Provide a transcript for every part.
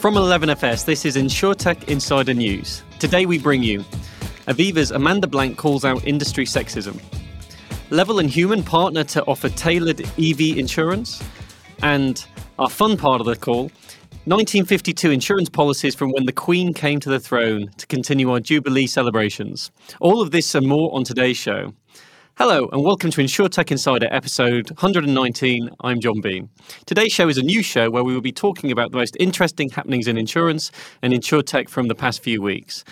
From 11FS, this is InsurTech Insider News. Today we bring you Aviva's Amanda Blanc calls out industry sexism. LEVL and Humn partner to offer tailored EV insurance. And our fun part of the call 1952 insurance policies from when the Queen came to the throne to continue our Jubilee celebrations. All of this and more on today's show. Hello, and welcome to InsurTech Insider episode 119. I'm John Bean. Today's show is a new show where we will be talking about the most interesting happenings in insurance and InsurTech from the past few weeks.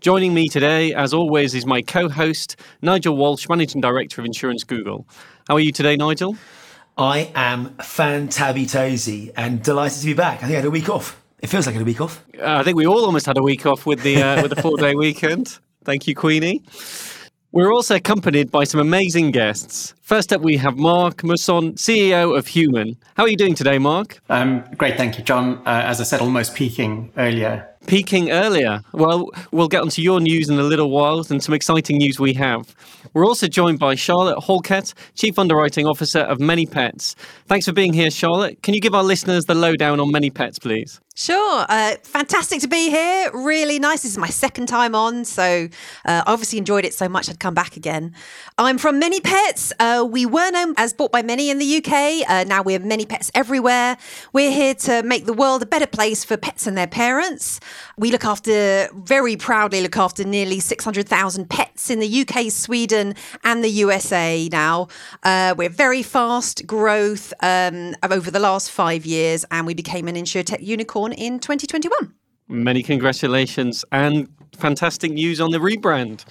Joining me today, as always, is my co host, Nigel Walsh, Managing Director of Insurance Google. How are you today, Nigel? I am fantabby and delighted to be back. I think I had a week off. It feels like I had a week off. Uh, I think we all almost had a week off with the uh, with the four day weekend. Thank you, Queenie. We're also accompanied by some amazing guests. First up, we have Mark Musson, CEO of Humn. How are you doing today, Mark? Um, great, thank you, John. Uh, as I said, almost peaking earlier. Peaking earlier. Well, we'll get onto your news in a little while and some exciting news we have. We're also joined by Charlotte Halkett, Chief Underwriting Officer of ManyPets. Thanks for being here, Charlotte. Can you give our listeners the lowdown on ManyPets, please? Sure. Uh, fantastic to be here. Really nice. This is my second time on, so uh, I obviously enjoyed it so much I'd come back again. I'm from ManyPets. Uh, we were known as bought by many in the UK. Uh, now we're ManyPets everywhere. We're here to make the world a better place for pets and their parents. We look after, very proudly look after nearly 600,000 pets in the UK, Sweden, and the USA now. Uh, we're very fast growth um, over the last five years, and we became an InsurTech unicorn in 2021. Many congratulations and fantastic news on the rebrand.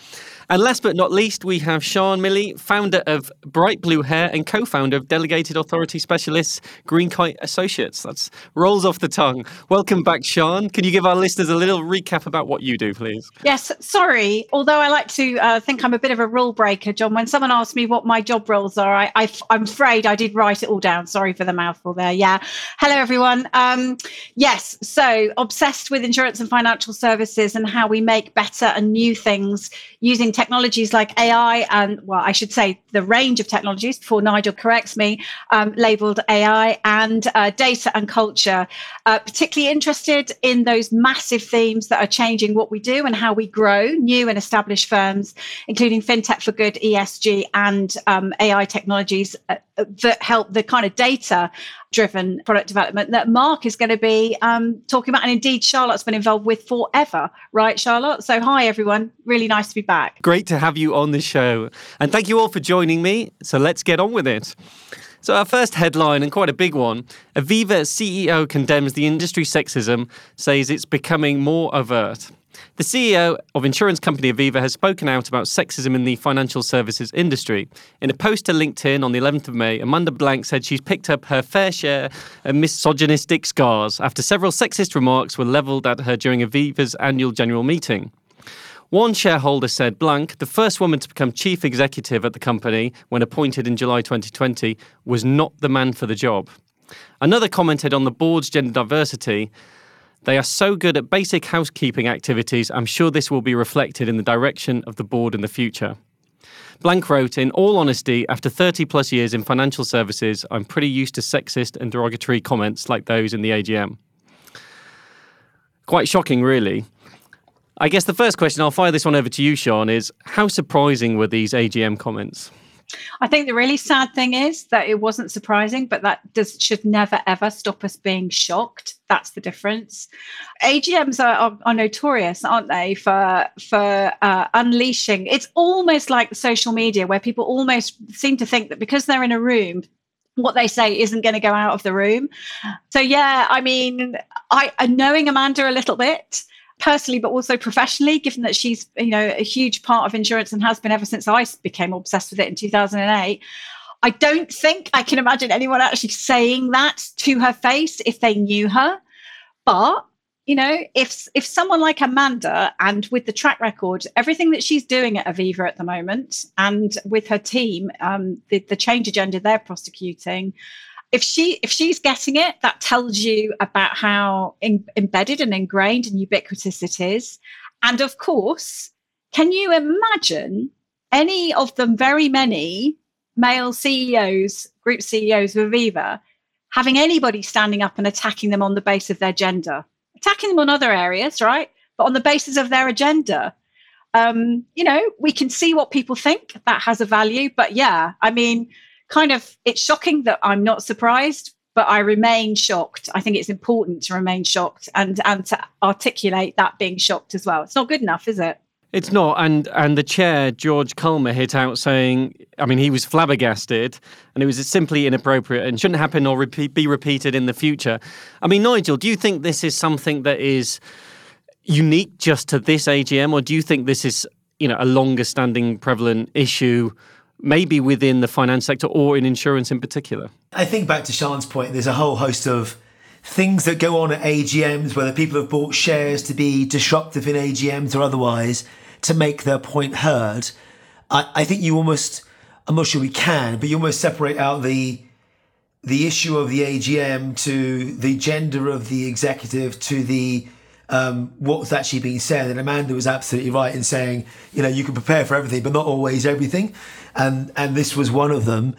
And last but not least, we have Shân Millie, founder of Bright Blue Hare and co founder of Delegated Authority Specialists GreenKite Associates. That's rolls off the tongue. Welcome back, Sean. Can you give our listeners a little recap about what you do, please? Yes, sorry. Although I like to uh, think I'm a bit of a rule breaker, John, when someone asks me what my job roles are, I, I, am afraid I did write it all down. Sorry for the mouthful there. Yeah. Hello, everyone. Um, yes, so obsessed with insurance and financial services and how we make better and new things using technologies like AI and, well, I should say the range of technologies before Nigel corrects me, um, labeled AI and uh, data and culture. Uh, particularly interested in those massive themes that are changing what we do and how we grow new and established firms, including FinTech for Good, ESG, and um, AI technologies uh, that help the kind of data driven product development that Mark is going to be um, talking about. And indeed, Charlotte's been involved with forever, right, Charlotte? So, hi, everyone. Really nice to be back. Great to have you on the show. And thank you all for joining me. So, let's get on with it. So, our first headline, and quite a big one Aviva CEO condemns the industry sexism, says it's becoming more overt. The CEO of insurance company Aviva has spoken out about sexism in the financial services industry. In a post to LinkedIn on the 11th of May, Amanda Blanc said she's picked up her fair share of misogynistic scars after several sexist remarks were levelled at her during Aviva's annual general meeting. One shareholder said Blanc, the first woman to become chief executive at the company when appointed in July 2020, was not the man for the job. Another commented on the board's gender diversity they are so good at basic housekeeping activities, I'm sure this will be reflected in the direction of the board in the future. Blanc wrote, In all honesty, after 30 plus years in financial services, I'm pretty used to sexist and derogatory comments like those in the AGM. Quite shocking, really. I guess the first question, I'll fire this one over to you, Shân, is how surprising were these AGM comments? I think the really sad thing is that it wasn't surprising, but that does should never ever stop us being shocked. That's the difference. AGMs are, are, are notorious, aren't they, for for uh, unleashing? It's almost like social media, where people almost seem to think that because they're in a room, what they say isn't going to go out of the room. So yeah, I mean, I knowing Amanda a little bit personally but also professionally given that she's you know a huge part of insurance and has been ever since i became obsessed with it in 2008 i don't think i can imagine anyone actually saying that to her face if they knew her. But you know if if someone like amanda and with the track record everything that she's doing at aviva at the moment and with her team um, the, the change agenda they're prosecuting if she if she's getting it that tells you about how in, embedded and ingrained and ubiquitous it is and of course can you imagine any of the very many male ceos group ceos of aviva having anybody standing up and attacking them on the base of their gender attacking them on other areas, right? But on the basis of their agenda. Um, you know, we can see what people think that has a value. But yeah, I mean, kind of, it's shocking that I'm not surprised, but I remain shocked. I think it's important to remain shocked and and to articulate that being shocked as well. It's not good enough, is it? It's not, and and the chair George Culmer hit out saying, I mean, he was flabbergasted, and it was simply inappropriate and shouldn't happen or repeat, be repeated in the future. I mean, Nigel, do you think this is something that is unique just to this AGM, or do you think this is you know a longer standing prevalent issue? Maybe within the finance sector or in insurance in particular? I think back to Shân's point, there's a whole host of things that go on at AGMs, whether people have bought shares to be disruptive in AGMs or otherwise to make their point heard. I, I think you almost, I'm not sure we can, but you almost separate out the the issue of the AGM to the gender of the executive to the um, what's actually being said. And Amanda was absolutely right in saying, you know, you can prepare for everything, but not always everything. And and this was one of them.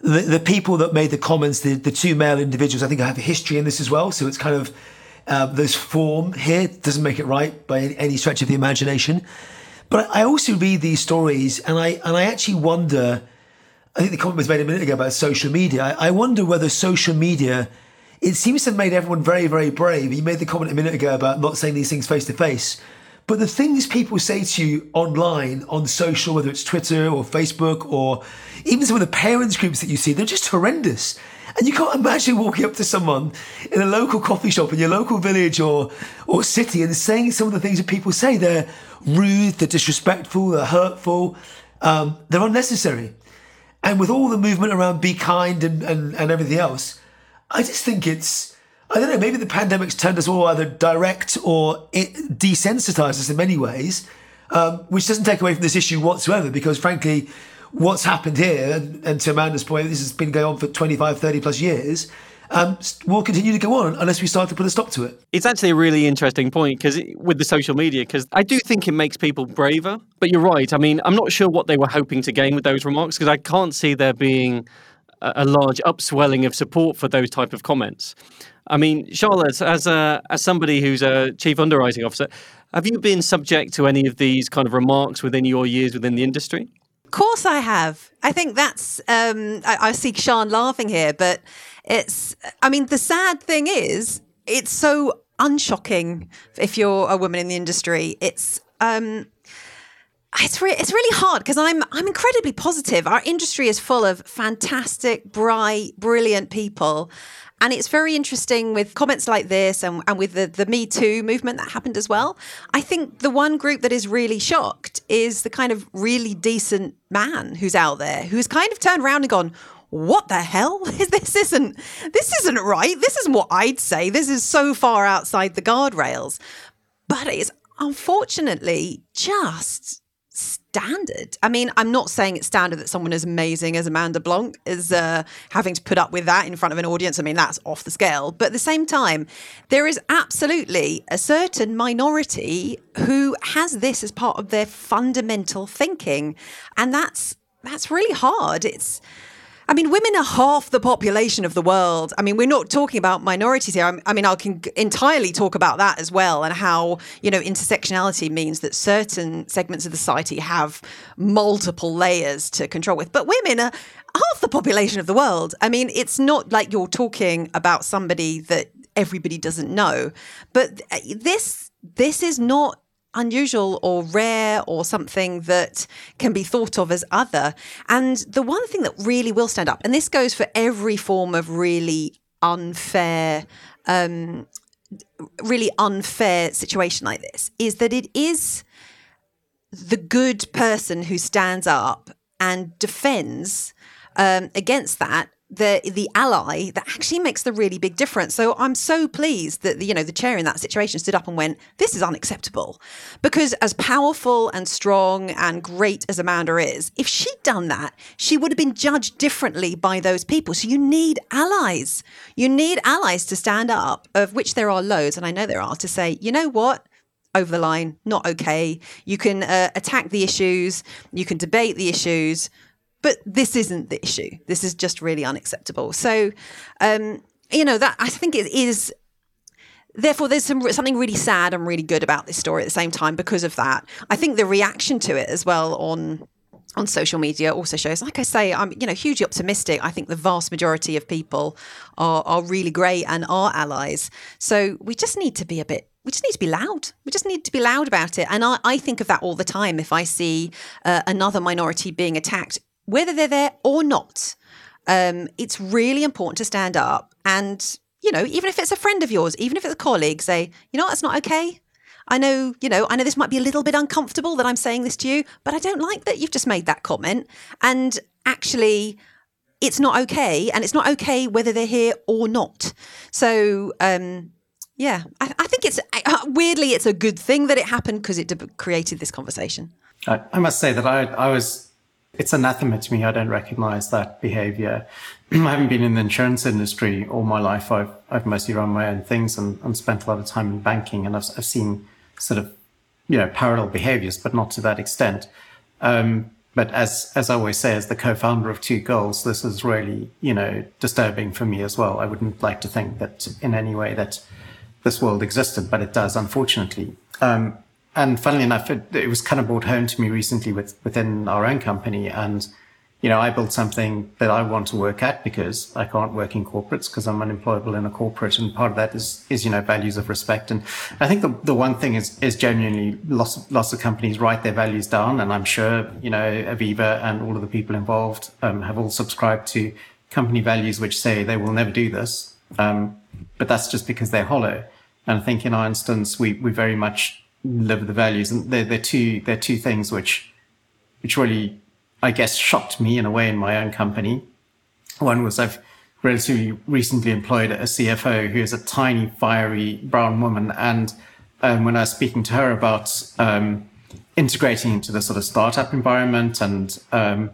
The, the people that made the comments, the, the two male individuals, I think I have a history in this as well. So it's kind of uh, form here doesn't make it right by any stretch of the imagination. But I also read these stories, and I and I actually wonder. I think the comment was made a minute ago about social media. I, I wonder whether social media it seems to have made everyone very, very brave. You made the comment a minute ago about not saying these things face to face. But the things people say to you online, on social, whether it's Twitter or Facebook or even some of the parents groups that you see, they're just horrendous. And you can't imagine walking up to someone in a local coffee shop in your local village or, or city and saying some of the things that people say. They're rude, they're disrespectful, they're hurtful, um, they're unnecessary. And with all the movement around be kind and, and, and everything else, I just think it's. I don't know. Maybe the pandemic's turned us all either direct or it desensitized us in many ways, um, which doesn't take away from this issue whatsoever. Because frankly, what's happened here, and, and to Amanda's point, this has been going on for 25, 30 plus years. Um, will continue to go on unless we start to put a stop to it. It's actually a really interesting point because with the social media, because I do think it makes people braver. But you're right. I mean, I'm not sure what they were hoping to gain with those remarks because I can't see there being a large upswelling of support for those type of comments. I mean, Charlotte, as a as somebody who's a chief underwriting officer, have you been subject to any of these kind of remarks within your years within the industry? Of course, I have. I think that's. Um, I, I see Shân laughing here, but it's. I mean, the sad thing is, it's so unshocking if you're a woman in the industry. It's. Um, it's re- it's really hard because I'm I'm incredibly positive. Our industry is full of fantastic, bright, brilliant people. And it's very interesting with comments like this and, and with the, the Me Too movement that happened as well. I think the one group that is really shocked is the kind of really decent man who's out there who's kind of turned around and gone, what the hell this isn't this isn't right this isn't what i'd say this is so far outside the guardrails but it's unfortunately just standard. I mean, I'm not saying it's standard that someone as amazing as Amanda Blanc is uh, having to put up with that in front of an audience. I mean, that's off the scale. But at the same time, there is absolutely a certain minority who has this as part of their fundamental thinking, and that's that's really hard. It's I mean, women are half the population of the world. I mean, we're not talking about minorities here. I mean, I can entirely talk about that as well and how, you know, intersectionality means that certain segments of the society have multiple layers to control with. But women are half the population of the world. I mean, it's not like you're talking about somebody that everybody doesn't know. But uh, this this is not unusual or rare or something that can be thought of as other. And the one thing that really will stand up, and this goes for every form of really unfair, um, really unfair situation like this, is that it is the good person who stands up and defends um, against that the the ally that actually makes the really big difference. So I'm so pleased that the, you know the chair in that situation stood up and went, "This is unacceptable," because as powerful and strong and great as Amanda is, if she'd done that, she would have been judged differently by those people. So you need allies. You need allies to stand up, of which there are loads, and I know there are, to say, you know what. Over the line, not okay. You can uh, attack the issues, you can debate the issues, but this isn't the issue. This is just really unacceptable. So, um, you know, that I think it is therefore, there's some something really sad and really good about this story at the same time because of that. I think the reaction to it as well on on social media also shows like i say i'm you know hugely optimistic i think the vast majority of people are are really great and are allies so we just need to be a bit we just need to be loud. We just need to be loud about it. And I, I think of that all the time if I see uh, another minority being attacked, whether they're there or not. Um, it's really important to stand up and, you know, even if it's a friend of yours, even if it's a colleague, say, you know, that's not okay. I know, you know, I know this might be a little bit uncomfortable that I'm saying this to you, but I don't like that you've just made that comment. And actually, it's not okay. And it's not okay whether they're here or not. So, um, yeah, I, I think it's uh, weirdly it's a good thing that it happened because it de- created this conversation. I, I, must say that I, I was. It's anathema to me. I don't recognize that behavior. I haven't been in the insurance industry all my life. I've I've mostly run my own things and, and spent a lot of time in banking, and I've, I've seen sort of you know parallel behaviors, but not to that extent. Um, but as as I always say, as the co-founder of Two Girls, this is really you know disturbing for me as well. I wouldn't like to think that in any way that this world existed, but it does, unfortunately. Um, and funnily enough, it, it, was kind of brought home to me recently with, within our own company. And, you know, I built something that I want to work at because I can't work in corporates because I'm unemployable in a corporate. And part of that is, is, you know, values of respect. And I think the, the one thing is, is genuinely lots of, lots of companies write their values down. And I'm sure, you know, Aviva and all of the people involved um, have all subscribed to company values which say they will never do this. Um, but that's just because they're hollow. And I think in our instance, we, we very much live the values, and they're, they're two they're two things which which really, I guess, shocked me in a way in my own company. One was I've relatively recently employed a CFO who is a tiny, fiery brown woman, and um, when I was speaking to her about um, integrating into the sort of startup environment and um,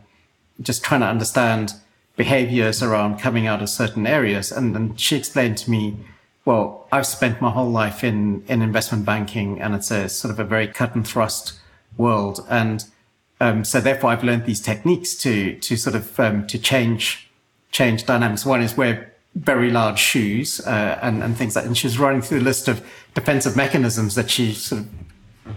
just trying to understand behaviors around coming out of certain areas. And, and she explained to me, well, I've spent my whole life in, in investment banking and it's a sort of a very cut and thrust world. And, um, so therefore I've learned these techniques to, to sort of, um, to change, change dynamics. One is wear very large shoes, uh, and, and things like, that. and she's running through a list of defensive mechanisms that she sort of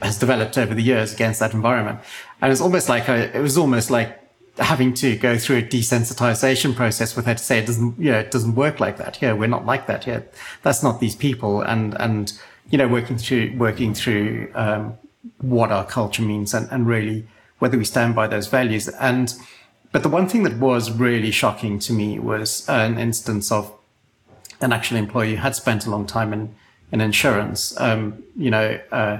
has developed over the years against that environment. And it's almost like a, it was almost like having to go through a desensitization process with her to say it doesn't, you know, it doesn't work like that. Yeah, we're not like that. Yeah, that's not these people. And and you know, working through working through um, what our culture means and, and really whether we stand by those values. And but the one thing that was really shocking to me was an instance of an actual employee who had spent a long time in in insurance. Um, you know, uh,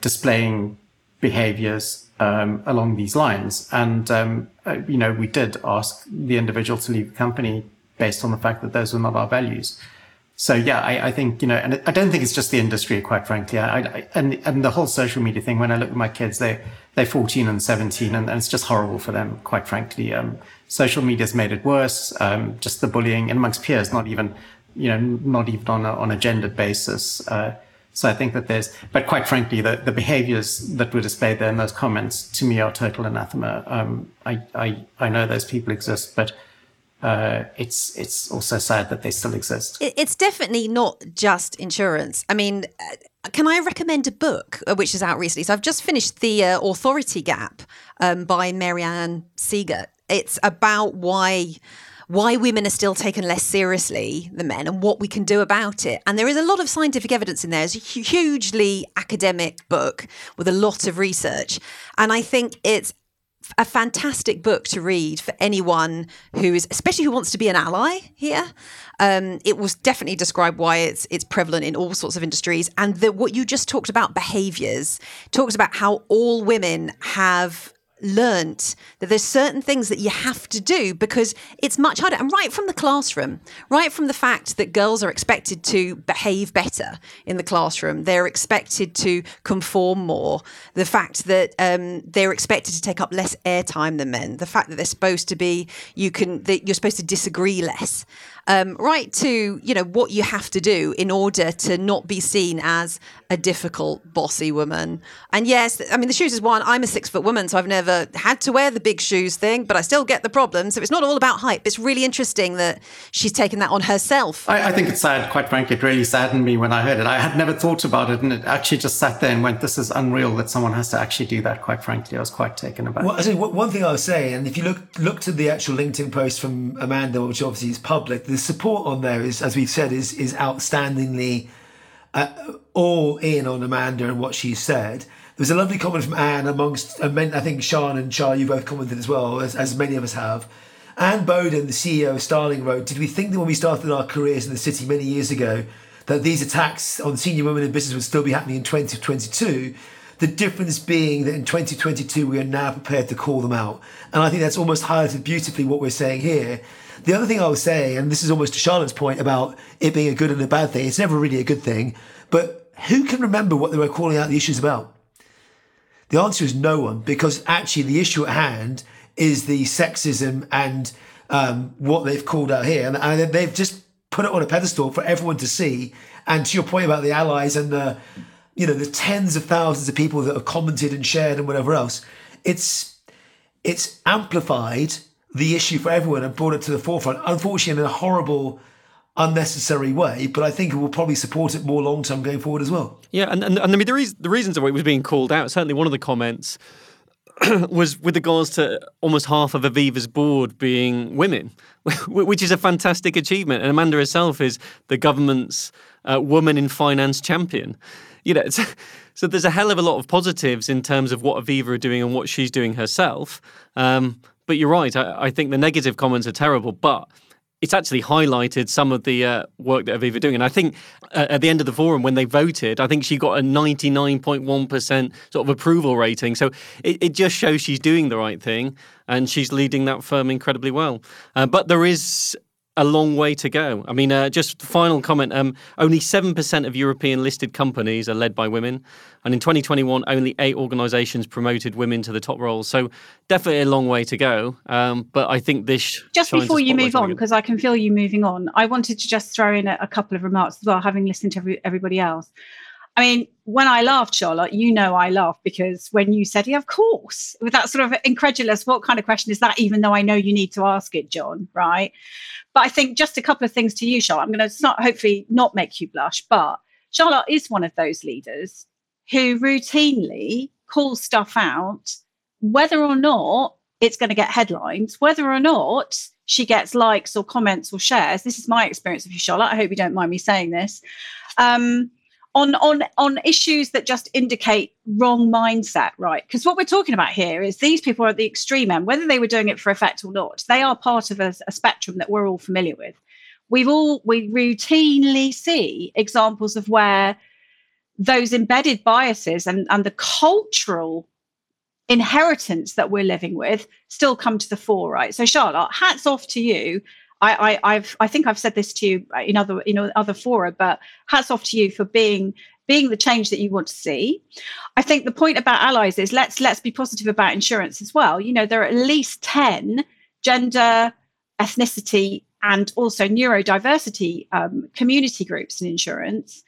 displaying behaviors um, along these lines. And, um, uh, you know, we did ask the individual to leave the company based on the fact that those were not our values. So yeah, I, I think, you know, and I don't think it's just the industry, quite frankly. I, I, and, and the whole social media thing, when I look at my kids, they, they're 14 and 17 and, and it's just horrible for them, quite frankly. Um, social media's made it worse. Um, just the bullying and amongst peers, not even, you know, not even on a, on a gendered basis. Uh, so I think that there's, but quite frankly, the, the behaviors that were displayed there in those comments to me are total anathema. Um, I, I, I know those people exist, but uh, it's it's also sad that they still exist. It's definitely not just insurance. I mean, uh, can I recommend a book uh, which is out recently? So I've just finished the uh, Authority Gap um, by Marianne Segar. It's about why why women are still taken less seriously than men and what we can do about it. And there is a lot of scientific evidence in there. It's a hugely academic book with a lot of research. And I think it's a fantastic book to read for anyone who is, especially who wants to be an ally here. Um, it will definitely describe why it's it's prevalent in all sorts of industries, and the, what you just talked about behaviours talks about how all women have learnt that there's certain things that you have to do because it's much harder. And right from the classroom, right from the fact that girls are expected to behave better in the classroom, they're expected to conform more, the fact that um, they're expected to take up less airtime than men, the fact that they're supposed to be, you can, that you're supposed to disagree less um, right to you know what you have to do in order to not be seen as a difficult bossy woman and yes i mean the shoes is one i'm a six foot woman so i've never never had to wear the big shoes thing, but I still get the problem. So it's not all about hype. It's really interesting that she's taken that on herself. I, I think it's sad, quite frankly. It really saddened me when I heard it. I had never thought about it, and it actually just sat there and went, This is unreal that someone has to actually do that, quite frankly. I was quite taken aback. Well, I think one thing I'll say, and if you look look to the actual LinkedIn post from Amanda, which obviously is public, the support on there is, as we've said, is is outstandingly uh, all in on Amanda and what she said. There was a lovely comment from Anne amongst, uh, I think Shân and Charlie, you both commented as well, as, as many of us have. Anne Boden, the CEO of Starling, wrote, Did we think that when we started our careers in the city many years ago, that these attacks on senior women in business would still be happening in 2022? The difference being that in 2022, we are now prepared to call them out. And I think that's almost highlighted beautifully what we're saying here. The other thing I was saying, and this is almost to Charlotte's point about it being a good and a bad thing, it's never really a good thing, but who can remember what they were calling out the issues about? The answer is no one, because actually the issue at hand is the sexism and um, what they've called out here. And, and they've just put it on a pedestal for everyone to see. And to your point about the allies and the, you know, the tens of thousands of people that have commented and shared and whatever else, it's it's amplified the issue for everyone and brought it to the forefront. Unfortunately, in a horrible, unnecessary way, but I think it will probably support it more long term going forward as well. Yeah, and, and, and I mean the, reason, the reasons why it was being called out. Certainly, one of the comments was with regards to almost half of Aviva's board being women, which is a fantastic achievement. And Amanda herself is the government's uh, woman in finance champion. You know, so there's a hell of a lot of positives in terms of what Aviva are doing and what she's doing herself. Um, but you're right. I, I, think the negative comments are terrible, but it's actually highlighted some of the uh, work that Aviva doing. And I think uh, at the end of the forum, when they voted, I think she got a 99.1% sort of approval rating. So it, it, just shows she's doing the right thing and she's leading that firm incredibly well. Uh, but there is a long way to go. I mean, uh, just final comment um, only 7% of European listed companies are led by women. And in 2021, only eight organizations promoted women to the top roles. So definitely a long way to go. Um, but I think this. Just before you move on, because I can feel you moving on, I wanted to just throw in a, a couple of remarks as well, having listened to every, everybody else. I mean, when I laughed, Charlotte, you know I laughed because when you said, yeah, of course, with that sort of incredulous, what kind of question is that, even though I know you need to ask it, John, right? But I think just a couple of things to you, Charlotte. I'm going to hopefully not make you blush, but Charlotte is one of those leaders who routinely calls stuff out, whether or not it's going to get headlines, whether or not she gets likes or comments or shares. This is my experience of you, Charlotte. I hope you don't mind me saying this. Um, on on on issues that just indicate wrong mindset right? Because what we're talking about here is these people are at the extreme end whether they were doing it for effect or not. They are part of a, a spectrum that we're all familiar with. We've all we routinely see examples of where those embedded biases and and the cultural inheritance that we're living with still come to the fore right? So charlotte hats off to you I, I, have I think I've said this to you in other in other fora, but hats off to you for being being the change that you want to see. I think the point about allies is let's let's be positive about insurance as well. You know, there are at least ten gender, ethnicity, and also neurodiversity um, community groups in insurance.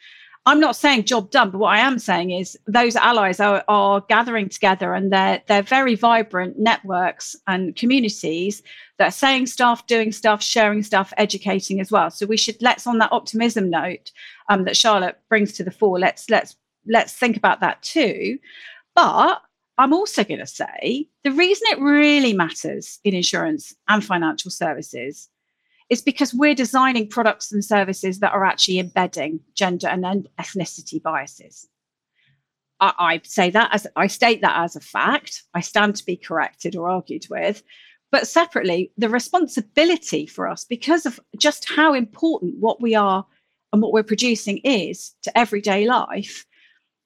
I'm not saying job done, but what I am saying is those allies are, are gathering together and they're they're very vibrant networks and communities that are saying stuff, doing stuff, sharing stuff, educating as well. So we should let's on that optimism note um, that Charlotte brings to the fore. Let's let's let's think about that too. But I'm also going to say the reason it really matters in insurance and financial services is because we're designing products and services that are actually embedding gender and ethnicity biases. I, I say that as I state that as a fact. I stand to be corrected or argued with. But separately, the responsibility for us, because of just how important what we are and what we're producing is to everyday life,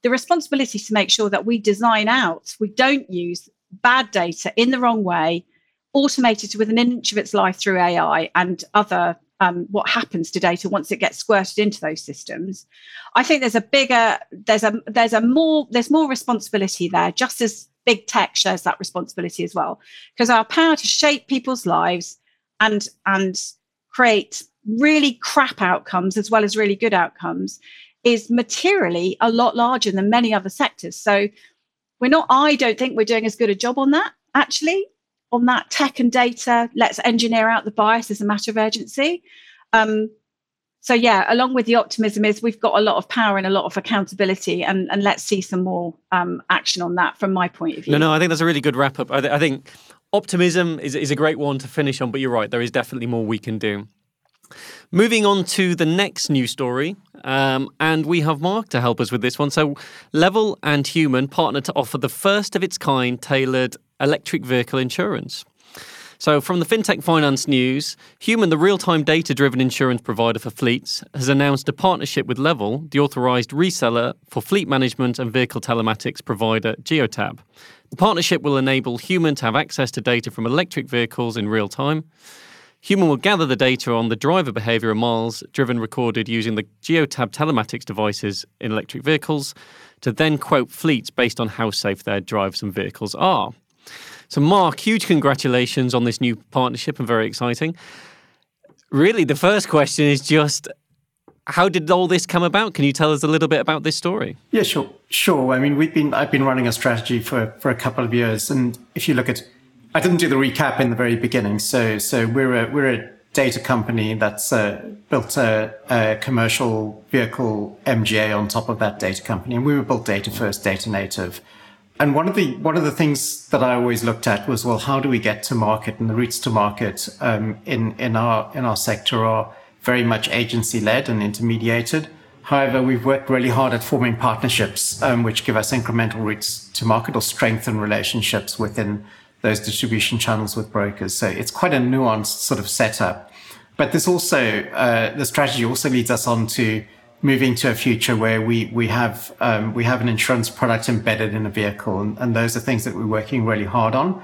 the responsibility to make sure that we design out, we don't use bad data in the wrong way, automated within an inch of its life through AI and other um, what happens to data once it gets squirted into those systems. I think there's a bigger, there's a there's a more there's more responsibility there, just as big tech shares that responsibility as well, because our power to shape people's lives and and create really crap outcomes as well as really good outcomes is materially a lot larger than many other sectors. So we're not i don't think we're doing as good a job on that actually on that tech and data. Let's engineer out the bias as a matter of urgency. Um, so yeah, along with the optimism is we've got a lot of power and a lot of accountability, and and let's see some more um, action on that from my point of view. No, no, I think that's a really good wrap up. I, th- I think optimism is is a great one to finish on, but you're right, there is definitely more we can do. Moving on to the next news story, um, and we have Mark to help us with this one. So, LEVL and Humn partner to offer the first of its kind tailored electric vehicle insurance. So, from the FinTech Finance News, Humn, the real time data driven insurance provider for fleets, has announced a partnership with LEVL, the authorised reseller for fleet management and vehicle telematics provider Geotab. The partnership will enable Humn to have access to data from electric vehicles in real time. Humn will gather the data on the driver behaviour and miles driven recorded using the Geotab telematics devices in electric vehicles to then quote fleets based on how safe their drives and vehicles are. So, Mark, huge congratulations on this new partnership and very exciting. Really, the first question is just how did all this come about? Can you tell us a little bit about this story? Yeah, sure. Sure. I mean, we've been I've been running a strategy for for a couple of years, and if you look at, I didn't do the recap in the very beginning. So so we're a we're a data company that's uh, built a, a, commercial vehicle MGA on top of that data company, and we were built data first, data native. And one of the one of the things that I always looked at was, well, how do we get to market? And the routes to market um, in in our in our sector are very much agency led and intermediated. However, we've worked really hard at forming partnerships, um, which give us incremental routes to market or strengthen relationships within those distribution channels with brokers. So it's quite a nuanced sort of setup. But this also, uh, the strategy also leads us on to moving to a future where we we have um, we have an insurance product embedded in a vehicle, and, and, those are things that we're working really hard on.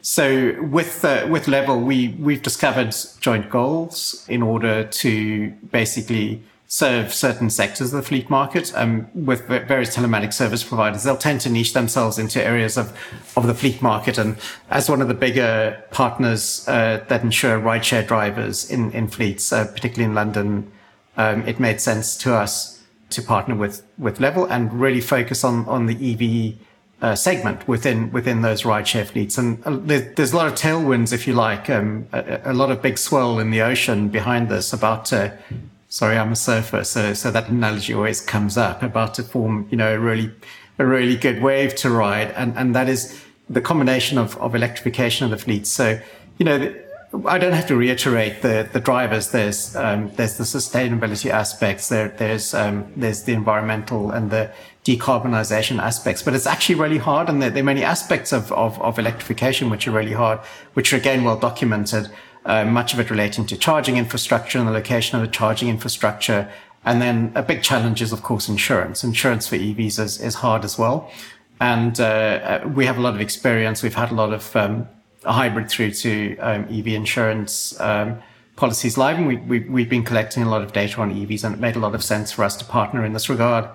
So with uh, with LEVL, we we've discovered joint goals in order to basically serve certain sectors of the fleet market. Um, with various telematic service providers, they'll tend to niche themselves into areas of, of the fleet market. And as one of the bigger partners uh, that insure rideshare drivers in, in fleets, uh, particularly in London, um, it made sense to us to partner with with LEVL and really focus on on the EV uh, segment within within those rideshare fleets. And uh, there, there's a lot of tailwinds, if you like, um, a, a, lot of big swirl in the ocean behind this. About to, sorry, I'm a surfer, so so that analogy always comes up. About to form, you know, a really a really good wave to ride, and and that is the combination of of electrification of the fleet. So you know. I don't have to reiterate the, the drivers. There's um, there's the sustainability aspects. There there's um, there's the environmental and the decarbonization aspects. But it's actually really hard, and there, there are many aspects of, of, of electrification which are really hard, which are again well documented. Uh, much of it relating to charging infrastructure and the location of the charging infrastructure. And then a big challenge is, of course, insurance. Insurance for EVs is, is hard as well. And uh, we have a lot of experience. We've had a lot of um, a hybrid through to um, EV insurance um, policies live. And we, we, we've been collecting a lot of data on EVs and it made a lot of sense for us to partner in this regard,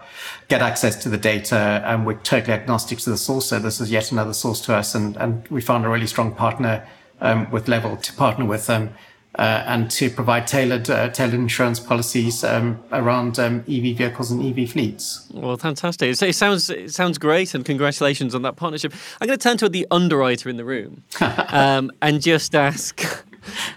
get access to the data. And we're totally agnostic to the source. So this is yet another source to us. And, and we found a really strong partner um, with LEVL to partner with them. Uh, and to provide tailored uh, tailored insurance policies um, around um, EV vehicles and EV fleets. Well, fantastic! So it sounds it sounds great, and congratulations on that partnership. I'm going to turn to the underwriter in the room um, and just ask,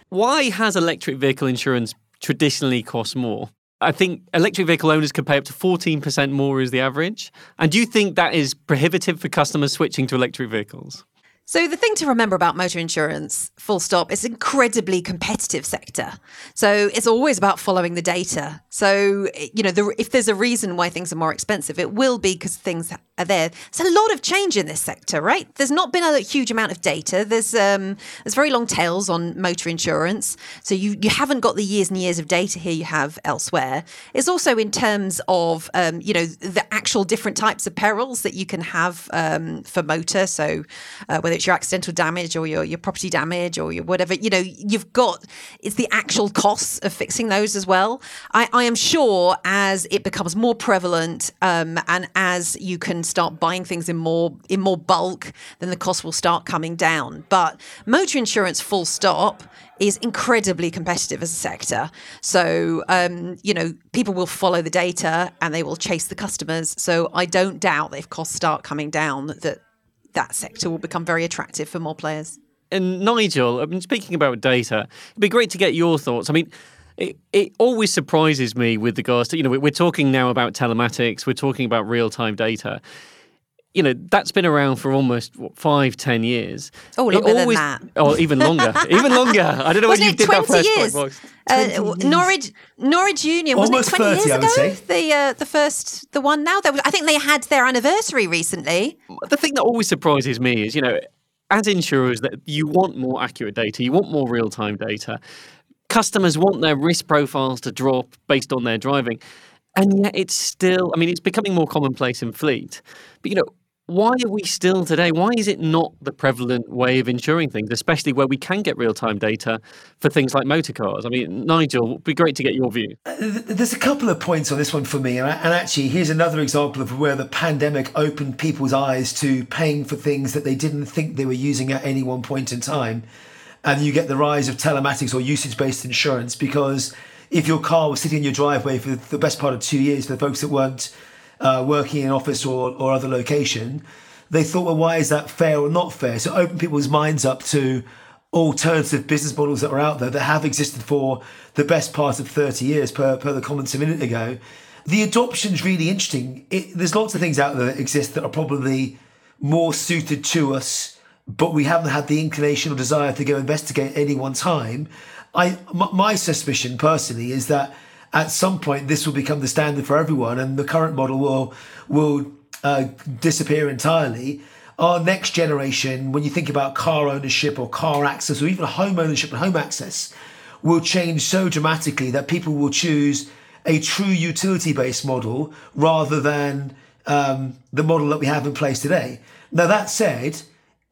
why has electric vehicle insurance traditionally cost more? I think electric vehicle owners could pay up to 14% more as the average. And do you think that is prohibitive for customers switching to electric vehicles? So the thing to remember about motor insurance, full stop, it's an incredibly competitive sector. So it's always about following the data. So you know, the, if there's a reason why things are more expensive, it will be because things are there. There's a lot of change in this sector, right? There's not been a huge amount of data. There's um, there's very long tails on motor insurance. So you you haven't got the years and years of data here you have elsewhere. It's also in terms of um, you know the actual different types of perils that you can have um, for motor. So uh, whether it's your accidental damage or your, your property damage or your whatever, you know, you've got it's the actual costs of fixing those as well. I, I am sure as it becomes more prevalent um, and as you can start buying things in more in more bulk, then the cost will start coming down. But motor insurance, full stop, is incredibly competitive as a sector. So, um, you know, people will follow the data and they will chase the customers. So I don't doubt that if costs start coming down, that that sector will become very attractive for more players. And Nigel, I mean, speaking about data, it'd be great to get your thoughts. I mean, it, it always surprises me with regards to, you know, we're talking now about telematics, we're talking about real time data. You know, that's been around for almost what, five, ten years. Oh, longer it always, than that. Oh, even longer. even longer. I don't know when Wasn't you it did that first years? point box. Uh, Norwich Norwich Union wasn't Almost it 20 30, years I would ago? say. The uh, the first the one now. There was, I think they had their anniversary recently. the thing that always surprises me is, you know, as insurers, that you want more accurate data, you want more real time data. Customers want their risk profiles to drop based on their driving, and yet it's still. I mean, it's becoming more commonplace in fleet. But you know, why are we still today? Why is it not the prevalent way of insuring things, especially where we can get real time data for things like motor cars? I mean, Nigel, it'd be great to get your view. Uh, there's a couple of points on this one for me, and and actually, here's another example of where the pandemic opened people's eyes to paying for things that they didn't think they were using at any one point in time. And you get the rise of telematics or usage based insurance because if your car was sitting in your driveway for the best part of two years for the folks that weren't uh, working in office or, or other location, they thought, well, why is that fair or not fair? So open people's minds up to alternative business models that are out there that have existed for the best part of 30 years, per, per the comments a minute ago. The adoption's really interesting. It, there's lots of things out there that exist that are probably more suited to us, but we haven't had the inclination or desire to go investigate at any one time. I, m- my suspicion personally is that at some point this will become the standard for everyone, and the current model will will uh, disappear entirely. Our next generation, when you think about car ownership or car access, or even home ownership and home access, will change so dramatically that people will choose a true utility based model rather than um, the model that we have in place today. Now, that said,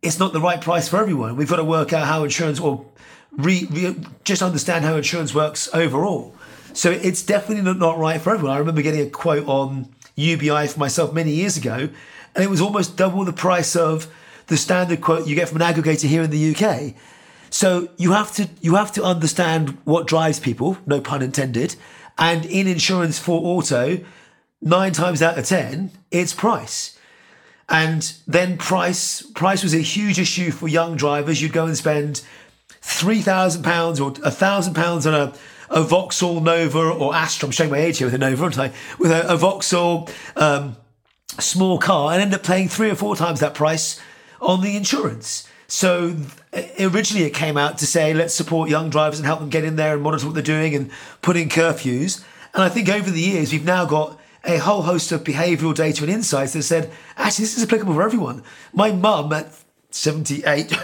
it's not the right price for everyone. We've got to work out how insurance or re, re, just understand how insurance works overall. So it's definitely not, right for everyone. I remember getting a quote on UBI for myself many years ago, and it was almost double the price of the standard quote you get from an aggregator here in the UK. So you have to you have to understand what drives people, no pun intended. And in insurance for auto, nine times out of ten, it's price. And then price price was a huge issue for young drivers. You'd go and spend three thousand pounds or a thousand pounds on a, a Vauxhall Nova or Astra. I'm showing my age here with a Nova, aren't I? With a, a Vauxhall um, small car and end up paying three or four times that price on the insurance. So originally it came out to say let's support young drivers and help them get in there and monitor what they're doing and put in curfews. And I think over the years we've now got a whole host of behavioural data and insights that said actually this is applicable for everyone. My mum at 78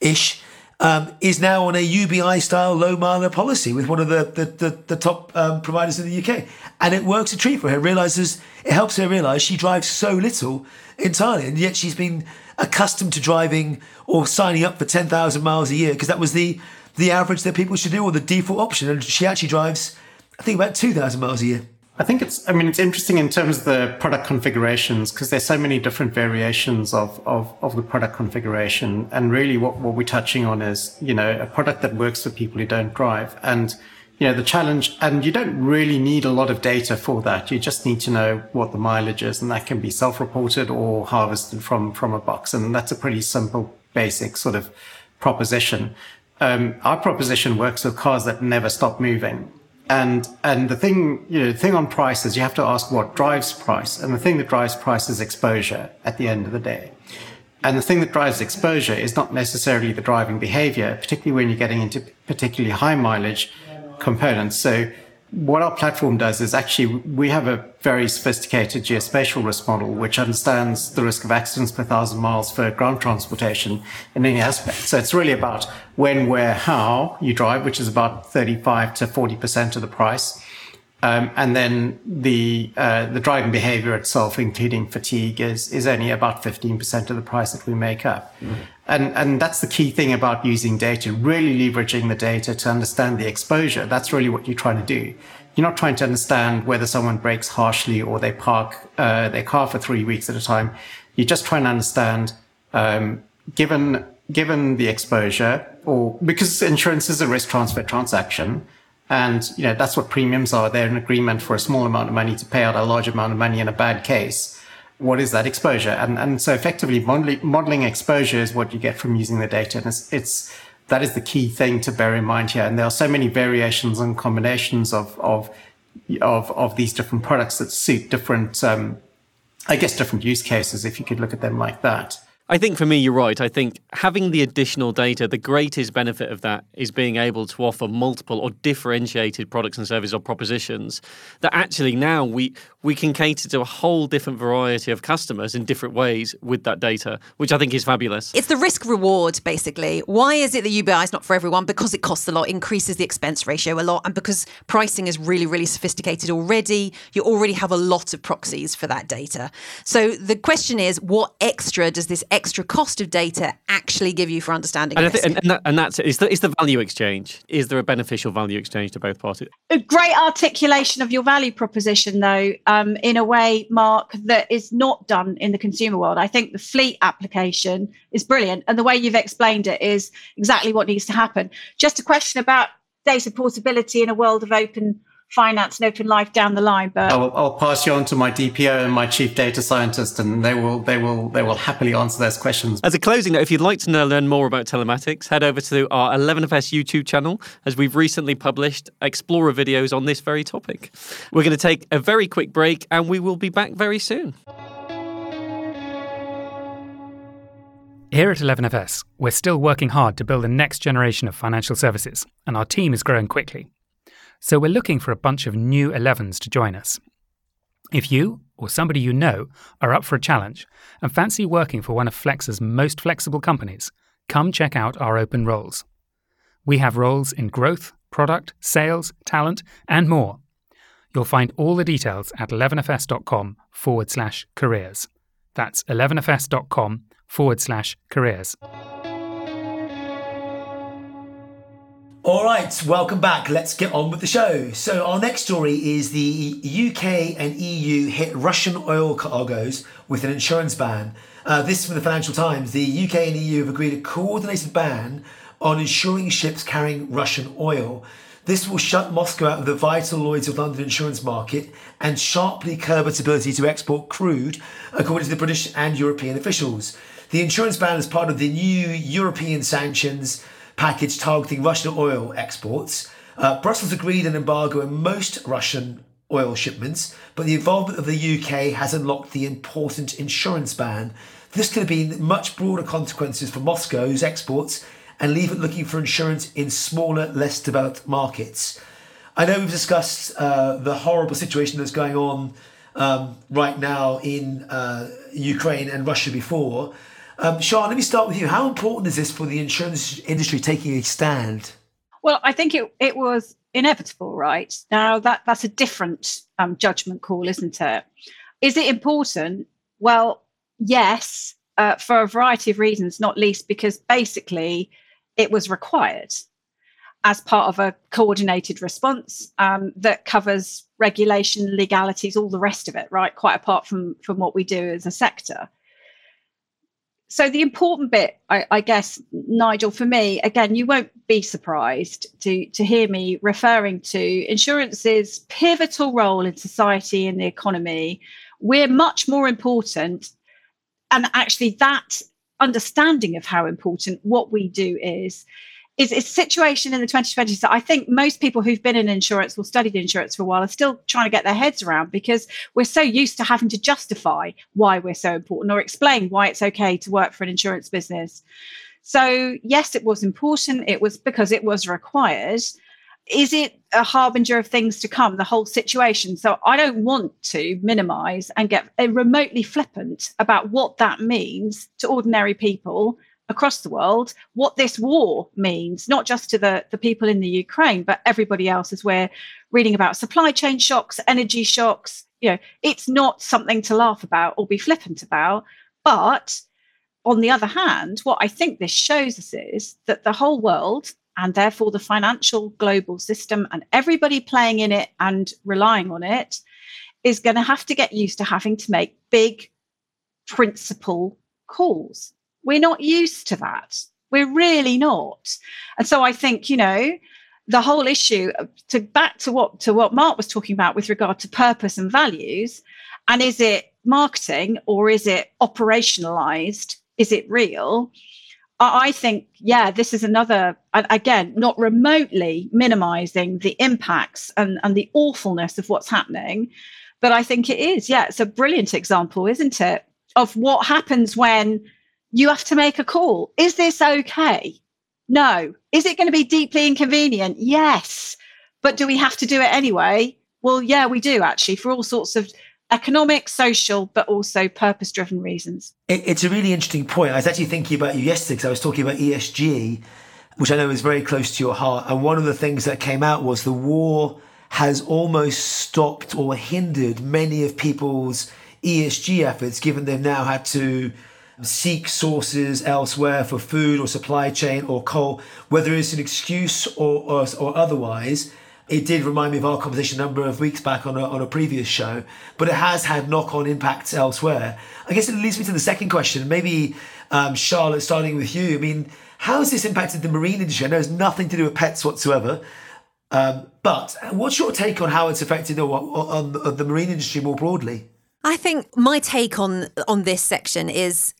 ish um, is now on a UBI style low miler policy with one of the the, the, the top um, providers in the UK, and it works a treat for her. Realizes it helps her realize she drives so little entirely, and yet she's been accustomed to driving or signing up for ten thousand miles a year because that was the the average that people should do or the default option, and she actually drives I think about two thousand miles a year. I think it's, I mean, it's interesting in terms of the product configurations because there's so many different variations of, of, of the product configuration. And really what, what we're touching on is, you know, a product that works for people who don't drive. And, you know, the challenge, and you don't really need a lot of data for that. You just need to know what the mileage is and that can be self-reported or harvested from, from a box. And that's a pretty simple, basic sort of proposition. Um, our proposition works with cars that never stop moving. And and the thing, you know, the thing on price is you have to ask what drives price. And the thing that drives price is exposure at the end of the day. And the thing that drives exposure is not necessarily the driving behavior, particularly when you're getting into particularly high mileage components. So what our platform does is actually we have a very sophisticated geospatial risk model which understands the risk of accidents per thousand miles for ground transportation in any aspect. So it's really about when, where, how you drive, which is about 35 to 40% of the price. Um, and then the uh, the driving behavior itself, including fatigue, is is only about 15% of the price that we make up. Mm. And and that's the key thing about using data, really leveraging the data to understand the exposure. That's really what you're trying to do. You're not trying to understand whether someone brakes harshly or they park uh, their car for three weeks at a time. You're just trying to understand, um, given given the exposure, or because insurance is a risk transfer transaction, and you know that's what premiums are. They're an agreement for a small amount of money to pay out a large amount of money in a bad case. what is that exposure? And, and so effectively modeling, exposure is what you get from using the data. And it's, it's, that is the key thing to bear in mind here. And there are so many variations and combinations of, of, of, of these different products that suit different, um, I guess, different use cases, if you could look at them like that. I think for me, you're right. I think having the additional data, the greatest benefit of that is being able to offer multiple or differentiated products and services or propositions that actually now we we can cater to a whole different variety of customers in different ways with that data, which I think is fabulous. It's the risk reward, basically. Why is it that UBI is not for everyone? Because it costs a lot, increases the expense ratio a lot, and because pricing is really, really sophisticated already. You already have a lot of proxies for that data. So the question is, what extra does this extra cost of data actually give you for understanding and, risk? and, and, that, and that's it. Is the, is the value exchange? Is there a beneficial value exchange to both parties? A great articulation of your value proposition, though. Um, in a way, Mark, that is not done in the consumer world. I think the fleet application is brilliant. And the way you've explained it is exactly what needs to happen. Just a question about data portability in a world of open finance and open life down the line. But I'll, I'll, pass you on to my DPO and my chief data scientist, and they will they will they will happily answer those questions. As a closing note, if you'd like to know, learn more about telematics, head over to our 11FS YouTube channel, as we've recently published Explorer videos on this very topic. We're going to take a very quick break, and we will be back very soon. Here at 11FS, we're still working hard to build the next generation of financial services, and our team is growing quickly. So we're looking for a bunch of new 11s to join us. If you, or somebody you know, are up for a challenge and fancy working for one of Flex's most flexible companies, come check out our open roles. We have roles in growth, product, sales, talent, and more. You'll find all the details at 11fs.com forward slash careers. That's 11fs.com forward slash careers. All right, welcome back. Let's get on with the show. So, our next story is the UK and EU hit Russian oil cargoes with an insurance ban. Uh, this from the Financial Times. The UK and EU have agreed a coordinated ban on insuring ships carrying Russian oil. This will shut Moscow out of the vital Lloyd's of London insurance market and sharply curb its ability to export crude, according to the British and European officials. The insurance ban is part of the new European sanctions package targeting Russian oil exports. Uh, Brussels agreed an embargo on most Russian oil shipments, but the involvement of the UK has unlocked the important insurance ban. This could have been much broader consequences for Moscow's exports and leave it looking for insurance in smaller, less developed markets. I know we've discussed uh, the horrible situation that's going on um, right now in uh, Ukraine and Russia before. Um, Shân, let me start with you. How important is this for the insurance industry taking a stand? Well, I think it, it was inevitable, right? Now that that's a different um, judgment call, isn't it? Is it important? Well, yes, uh, for a variety of reasons, not least because basically it was required as part of a coordinated response um, that covers regulation, legalities, all the rest of it, right? Quite apart from from what we do as a sector so the important bit, I, I, guess, Nigel, for me, again, you won't be surprised to to hear me referring to insurance's pivotal role in society and the economy. We're much more important, and actually, that understanding of how important what we do is is a situation in the 2020s that I think most people who've been in insurance or studied insurance for a while are still trying to get their heads around because we're so used to having to justify why we're so important or explain why it's okay to work for an insurance business. So, yes, it was important. It was because it was required. Is it a harbinger of things to come, the whole situation? So, I don't want to minimize and get remotely flippant about what that means to ordinary people across the world what this war means, not just to the, the people in the Ukraine, but everybody else as we're reading about supply chain shocks, energy shocks. You know, it's not something to laugh about or be flippant about. But on the other hand, what I think this shows us is that the whole world and therefore the financial global system and everybody playing in it and relying on it is going to have to get used to having to make big principle calls we're not used to that. We're really not. And so I think, you know, the whole issue uh, to back to what to what Mark was talking about with regard to purpose and values, and is it marketing or is it operationalized? Is it real? I think, yeah, this is another, again, not remotely minimizing the impacts and, and the awfulness of what's happening. But I think it is, yeah, it's a brilliant example, isn't it? Of what happens when you have to make a call. Is this okay? No. Is it going to be deeply inconvenient? Yes. But do we have to do it anyway? Well, yeah, we do actually, for all sorts of economic, social, but also purpose driven reasons. It, it's a really interesting point. I was actually thinking about you yesterday because I was talking about ESG, which I know is very close to your heart. And one of the things that came out was the war has almost stopped or hindered many of people's ESG efforts, given they've now had to seek sources elsewhere for food or supply chain or coal, whether it's an excuse or, or, or otherwise it did remind me of our conversation a number of weeks back on a, on a previous show, but it has had knock on impacts elsewhere. I guess it leads me to the second question. Maybe, um, Charlotte, starting with you. I mean, how has this impacted the marine industry? I know it's nothing to do with pets whatsoever. Um, but what's your take on how it's affected on, on, on the marine industry more broadly? I think my take on on this section is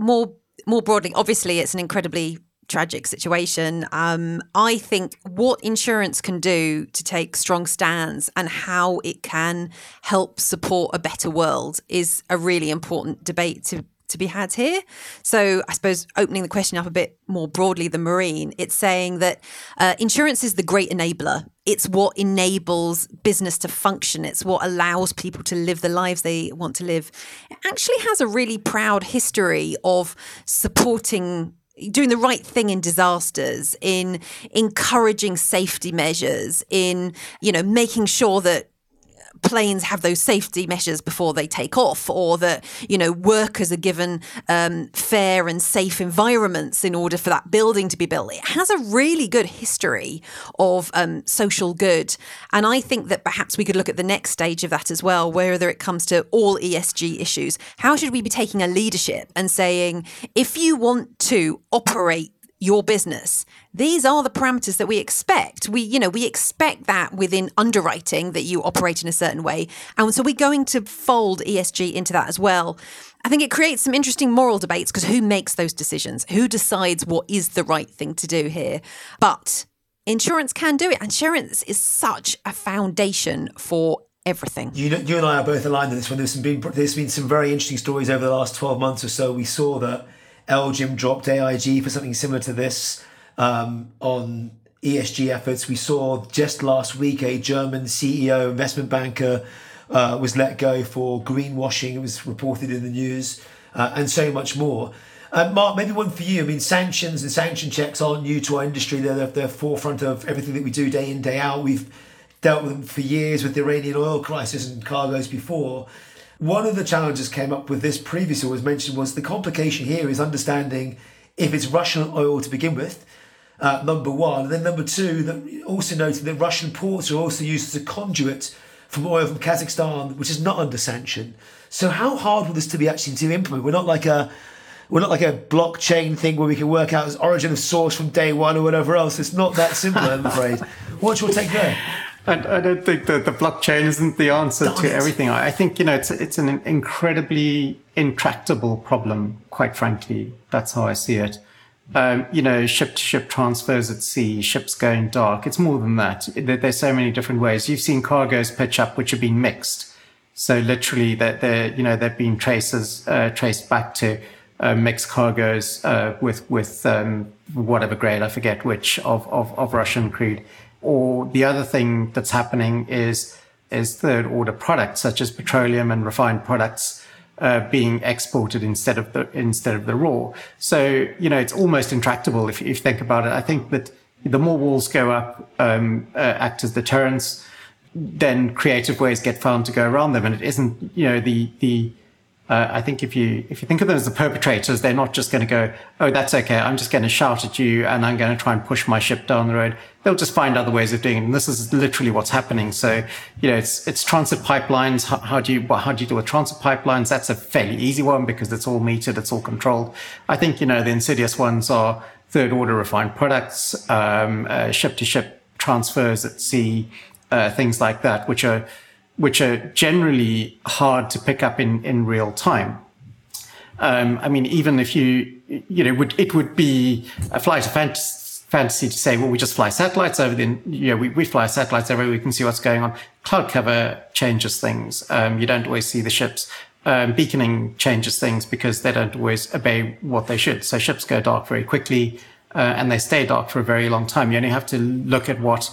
more more broadly. Obviously, it's an incredibly tragic situation. Um, I think what insurance can do to take strong stands and how it can help support a better world is a really important debate to to be had here. So, I suppose opening the question up a bit more broadly, the marine, it's saying that uh, insurance is the great enabler. It's what enables business to function. It's what allows people to live the lives they want to live. It actually has a really proud history of supporting doing the right thing in disasters, in encouraging safety measures, in you know making sure that planes have those safety measures before they take off, or that you know workers are given um, fair and safe environments in order for that building to be built. It has a really good history of um, social good, and I think that perhaps we could look at the next stage of that as well, whether it comes to all ESG issues. How should we be taking a leadership and saying if you want to operate your business. These are the parameters that we expect. We, you know, we expect that within underwriting that you operate in a certain way. And so we're going to fold ESG into that as well. I think it creates some interesting moral debates because who makes those decisions? Who decides what is the right thing to do here? But insurance can do it. Insurance is such a foundation for everything. You, you and I are both aligned on this one. There's been, there's been some very interesting stories over the last 12 months or so. We saw that LGIM dropped AIG for something similar to this um, on ESG efforts. We saw just last week a German CEO, investment banker, uh, was let go for greenwashing. It was reported in the news, uh, and so much more. Uh, Mark, maybe one for you. I mean, sanctions and sanction checks aren't new to our industry. They're at the forefront of everything that we do day in, day out. We've dealt with them for years with the Iranian oil crisis and cargoes before. One of the challenges came up with this previously was mentioned was the complication here is understanding if it's Russian oil to begin with, uh, number one, and then number two, that also noting that Russian ports are also used as a conduit from oil from Kazakhstan, which is not under sanction. So how hard will this to be actually to implement? We're not like a we're not like a blockchain thing where we can work out its origin of source from day one or whatever else. It's not that simple, I'm afraid. What's your take there? I, I don't think that the blockchain isn't the answer Darn to it. everything. I think you know it's it's an incredibly intractable problem. Quite frankly, that's how I see it. Um, you know, ship to ship transfers at sea, ships going dark. It's more than that. There's so many different ways. You've seen cargoes pitch up which have been mixed. So literally, that they're you know they've been traces uh, traced back to uh, mixed cargoes uh, with with um, whatever grade I forget which of, of of Russian crude. Or the other thing that's happening is is third order products such as petroleum and refined products uh, being exported instead of the instead of the raw. So you know it's almost intractable if, you think about it. I think that the more walls go up, um, uh, act as deterrents, then creative ways get found to go around them, and it isn't you know the the uh, I think if you if you think of them as the perpetrators, they're not just going to go, "Oh, that's okay. I'm just going to shout at you and I'm going to try and push my ship down the road." They'll just find other ways of doing it, and this is literally what's happening. So, you know, it's it's transit pipelines. How, how do you how do you deal with transit pipelines? That's a fairly easy one because it's all metered, it's all controlled. I think you know the insidious ones are third order refined products, ship to ship transfers at sea, uh, things like that, which are which are generally hard to pick up in, in real time. Um, I mean, even if you, you know, would, it would be a flight of fantasy, to say, well, we just fly satellites over the, you know, we, we fly satellites over, we can see what's going on. Cloud cover changes things. Um, you don't always see the ships. Um, beaconing changes things because they don't always obey what they should. So ships go dark very quickly, uh, and they stay dark for a very long time. You only have to look at what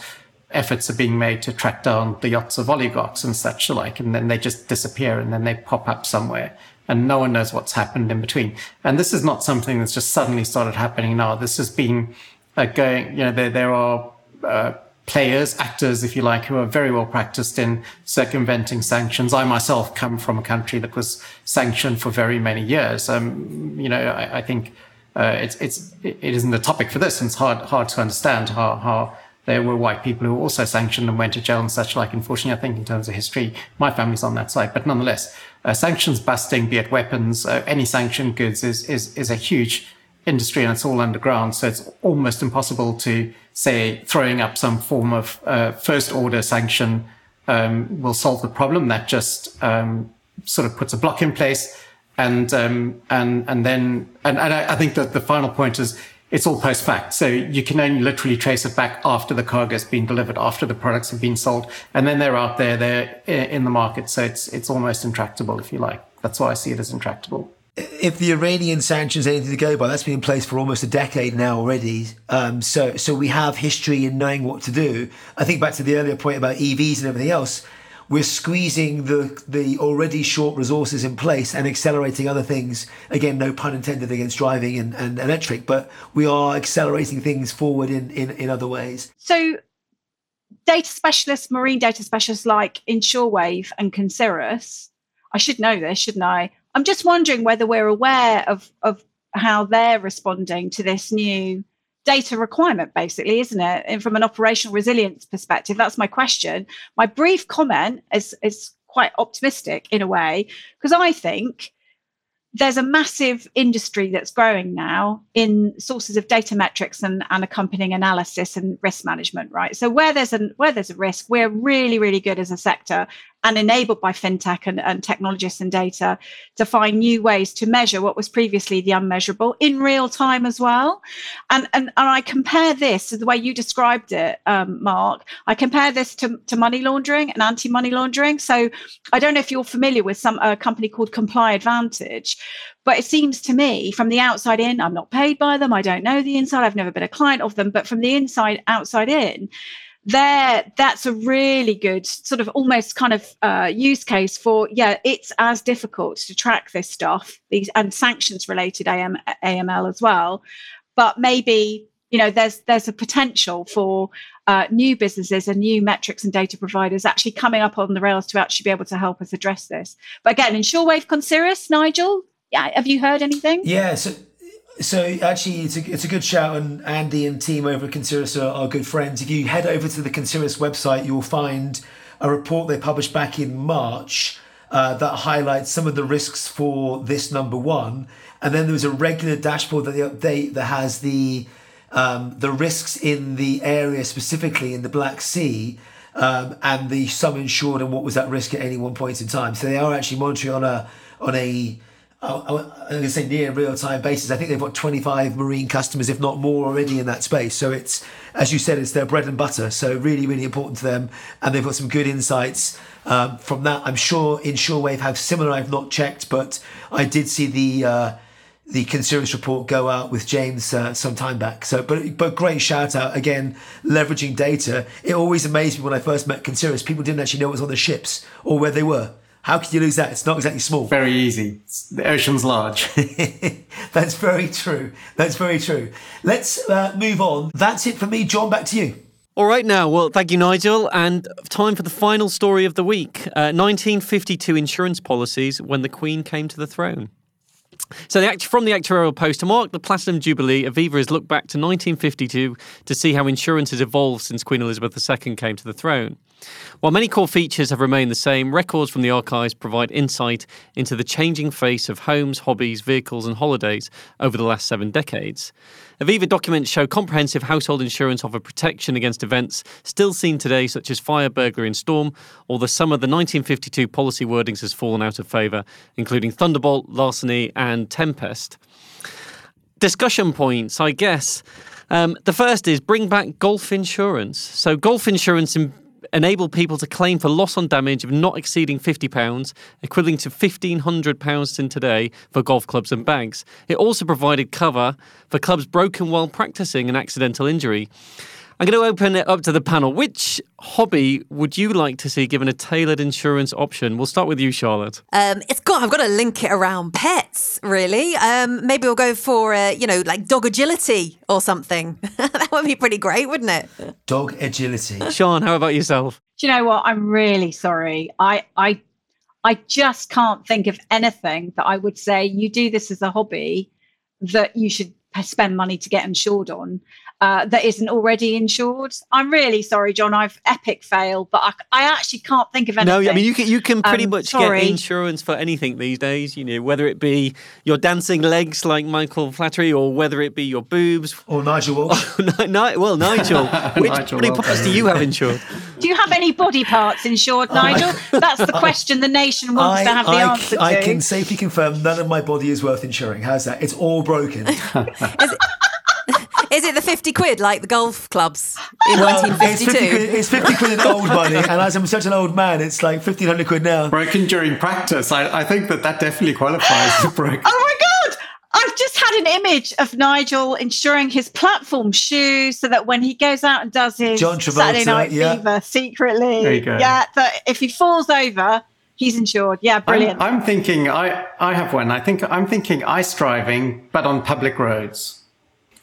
efforts are being made to track down the yachts of oligarchs and such like, and then they just disappear and then they pop up somewhere and no one knows what's happened in between. And this is not something that's just suddenly started happening now. This has been uh, going, you know, there, there are uh, players, actors, if you like, who are very well practiced in circumventing sanctions. I myself come from a country that was sanctioned for very many years. Um, you know, I, I think uh, it's, it's, it isn't the topic for this. And it's hard, hard to understand how, how there were white people who were also sanctioned and went to jail and such like. Unfortunately, I think in terms of history, my family's on that side. But nonetheless, uh, sanctions busting, be it weapons, uh, any sanctioned goods is, is, is a huge industry and it's all underground. So it's almost impossible to say throwing up some form of uh, first order sanction um, will solve the problem. That just um, sort of puts a block in place. And, um, and, and then, and, and I, I think that the final point is it's all post fact. So you can only literally trace it back after the cargo has been delivered, after the products have been sold, and then they're out there, they're in the market. So it's it's almost intractable, if you like. That's why I see it as intractable. If the Iranian sanctions anything to go by, that's been in place for almost a decade now already. Um, so so we have history in knowing what to do. I think back to the earlier point about EVs and everything else we're squeezing the the already short resources in place and accelerating other things. Again, no pun intended against driving and, and electric, but we are accelerating things forward in, in, in other ways. So data specialists, marine data specialists like Insurwave and Concirrus, I should know this, shouldn't I? I'm just wondering whether we're aware of, of how they're responding to this new data requirement, basically, isn't it? And from an operational resilience perspective, that's my question. My brief comment is, is quite optimistic in a way, because I think there's a massive industry that's growing now in sources of data metrics and, and accompanying analysis and risk management right so where there's a where there's a risk we're really really good as a sector and enabled by fintech and, and technologists and data to find new ways to measure what was previously the unmeasurable in real time as well and and, and i compare this to the way you described it um, mark i compare this to, to money laundering and anti-money laundering so i don't know if you're familiar with some a company called ComplyAdvantage but it seems to me from the outside in, I'm not paid by them. I don't know the inside. I've never been a client of them. But from the inside, outside in, there that's a really good sort of almost kind of uh, use case for yeah it's as difficult to track this stuff these and sanctions related AM, aml as well but maybe you know there's there's a potential for uh, new businesses and new metrics and data providers actually coming up on the rails to actually be able to help us address this. But again, Insurwave Concirrus, Nigel, yeah, have you heard anything? Yeah, so so actually, it's a, it's a good shout, and Andy and team over at Concirrus are, are good friends. If you head over to the Concirrus website, you'll find a report they published back in March uh, that highlights some of the risks for this number one. And then there was a regular dashboard that they update that has the um, the risks in the area specifically in the Black Sea um, and the sum insured and what was at risk at any one point in time. So they are actually monitoring on a on a I'm going to say near real time basis. I think they've got 25 marine customers, if not more, already in that space. So it's, as you said, it's their bread and butter. So really, really important to them, and they've got some good insights um, from that. I'm sure Insurwave have similar. I've not checked, but I did see the. Uh, the Concirrus report go out with James uh, some time back. So, but but great shout out again, leveraging data. It always amazed me when I first met Concirrus. People didn't actually know what was on the ships or where they were. How could you lose that? It's not exactly small. Very easy. The ocean's large. That's very true. That's very true. Let's uh, move on. That's it for me. John, back to you. All right, now, well, thank you, Nigel. And time for the final story of the week uh, 1952 insurance policies when the Queen came to the throne. So, the, from the actuarial post to mark the Platinum Jubilee, Aviva has looked back to 1952 to see how insurance has evolved since Queen Elizabeth II came to the throne. While many core features have remained the same, records from the archives provide insight into the changing face of homes, hobbies, vehicles, and holidays over the last seven decades. Aviva documents show comprehensive household insurance offer protection against events still seen today, such as fire, burglary, and storm, although some of the 1952 policy wordings has fallen out of favour, including thunderbolt, larceny, and tempest. Discussion points, I guess. Um, the first is bring back golf insurance. So, golf insurance in- enable people to claim for loss on damage of not exceeding £50, equivalent to £1,500 in today for golf clubs and bags. It also provided cover for clubs broken while practicing an accidental injury. I'm going to open it up to the panel. Which hobby would you like to see given a tailored insurance option? We'll start with you, Charlotte. Um, it's got. I've got to link it around pets, really. Um, maybe we'll go for uh, you know like dog agility or something. that would be pretty great, wouldn't it? Dog agility. Shân, how about yourself? Do you know what? I'm really sorry. I I I just can't think of anything that I would say you do this as a hobby that you should spend money to get insured on uh, that isn't already insured. I'm really sorry, John. I've epic fail, but I, I actually can't think of anything. No, I mean you can you can pretty Um, much sorry. get insurance for anything these days. You know, whether it be your dancing legs like Michael Flatley, or whether it be your boobs. Or Nigel Walsh. Ni- Ni- well, Nigel, which Nigel body parts do you have insured? Do you have any body parts insured, Nigel? That's the question the nation wants to have the I, answer I to. I can safely confirm none of my body is worth insuring. How's that? It's all broken. Is it the fifty quid like the golf clubs in Well, nineteen it's, fifty quid, it's 50 quid in old money, and as I'm such an old man, it's like 1500 quid now. Broken during practice. I, I think that that definitely qualifies as broken. Oh my God! I've just had an image of Nigel insuring his platform shoes so that when he goes out and does his John Travolta, Saturday Night yeah. Fever secretly, There you go. yeah, that if he falls over, he's insured. Yeah, brilliant. I'm, I'm thinking I I have one. I think I'm thinking ice driving, but on public roads.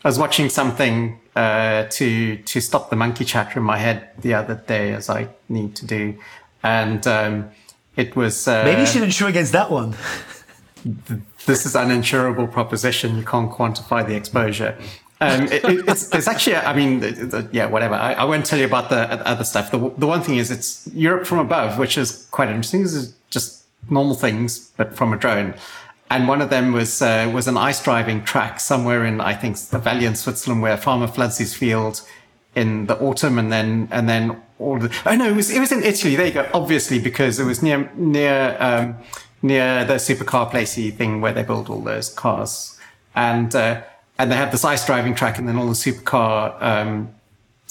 I was watching something uh, to to stop the monkey chatter in my head the other day, as I need to do, and um, it was uh, Maybe you should insure against that one. this is uninsurable proposition. You can't quantify the exposure. Um, it, it, it's, it's actually, I mean, yeah, whatever. I, I won't tell you about the other stuff. The, the one thing is it's Europe from above, which is quite interesting. This is just normal things, but from a drone. And one of them was uh, was an ice driving track somewhere in, I think, the valley in Switzerland, where a farmer floods his field in the autumn, and then and then all the. Oh no, it was it was in Italy. There you go. Obviously, because it was near near um, near the supercar placey thing where they build all those cars, and uh, and they have this ice driving track, and then all the supercar um,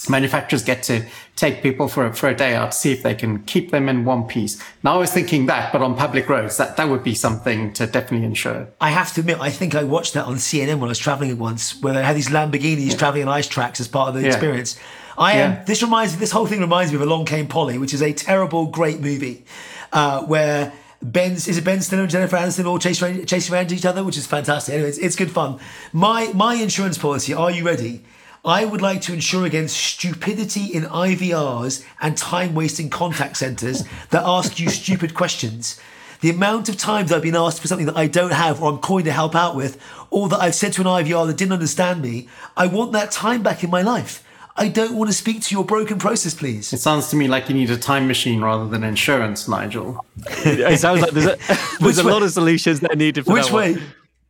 manufacturers get to take people for a, for a day out to see if they can keep them in one piece. Now I was thinking that, but on public roads, that that would be something to definitely insure. I have to admit, I think I watched that on CNN when I was traveling once, where they had these Lamborghinis traveling on ice tracks as part of the Yeah. experience. I am. Yeah. This reminds me. This whole thing reminds me of Along Came Polly, which is a terrible, great movie, uh, where Ben's is it Ben Stiller and Jennifer Aniston all around, chase around each other, which is fantastic. Anyway, it's, it's good fun. My my insurance policy. Are you ready? I would like to insure against stupidity in IVRs and time wasting contact centres that ask you stupid questions. The amount of times I've been asked for something that I don't have or I'm calling to help out with, or that I've said to an IVR that didn't understand me, I want that time back in my life. I don't want to speak to your broken process, please. It sounds to me like you need a time machine rather than insurance, Nigel. It sounds like there's a, there's a lot of solutions that are needed for Which that one.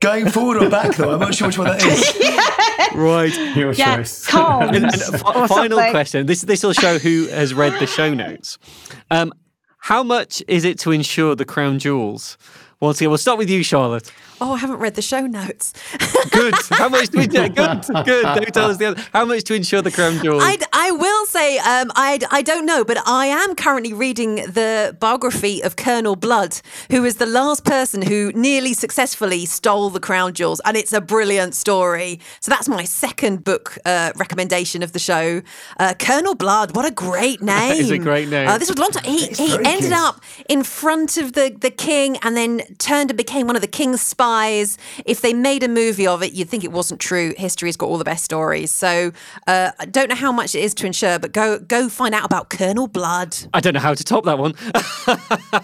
Way? Going forward or back, though? I'm not sure which one that is. Right. Your yeah, choice. And, and fi- final question. This this will show who has read the show notes. Um, how much is it to insure the crown jewels? Once again, we'll start with you, Charlotte. Oh, I haven't read the show notes. Good. How much do we do? Good. Good. Don't tell us the other. How much to insure the crown jewels? I, I will say um, I, I don't know, but I am currently reading the biography of Colonel Blood, who is the last person who nearly successfully stole the crown jewels, and it's a brilliant story. So that's my second book uh, recommendation of the show. Uh, Colonel Blood, what a great name! is a great name. Uh, this was a long time. He, he ended good. up in front of the, the king, and then turned and became one of the king's spies lies. If they made a movie of it, you'd think it wasn't true. History's got all the best stories. So uh, I don't know how much it is to insure, but go go find out about Colonel Blood. I don't know how to top that one.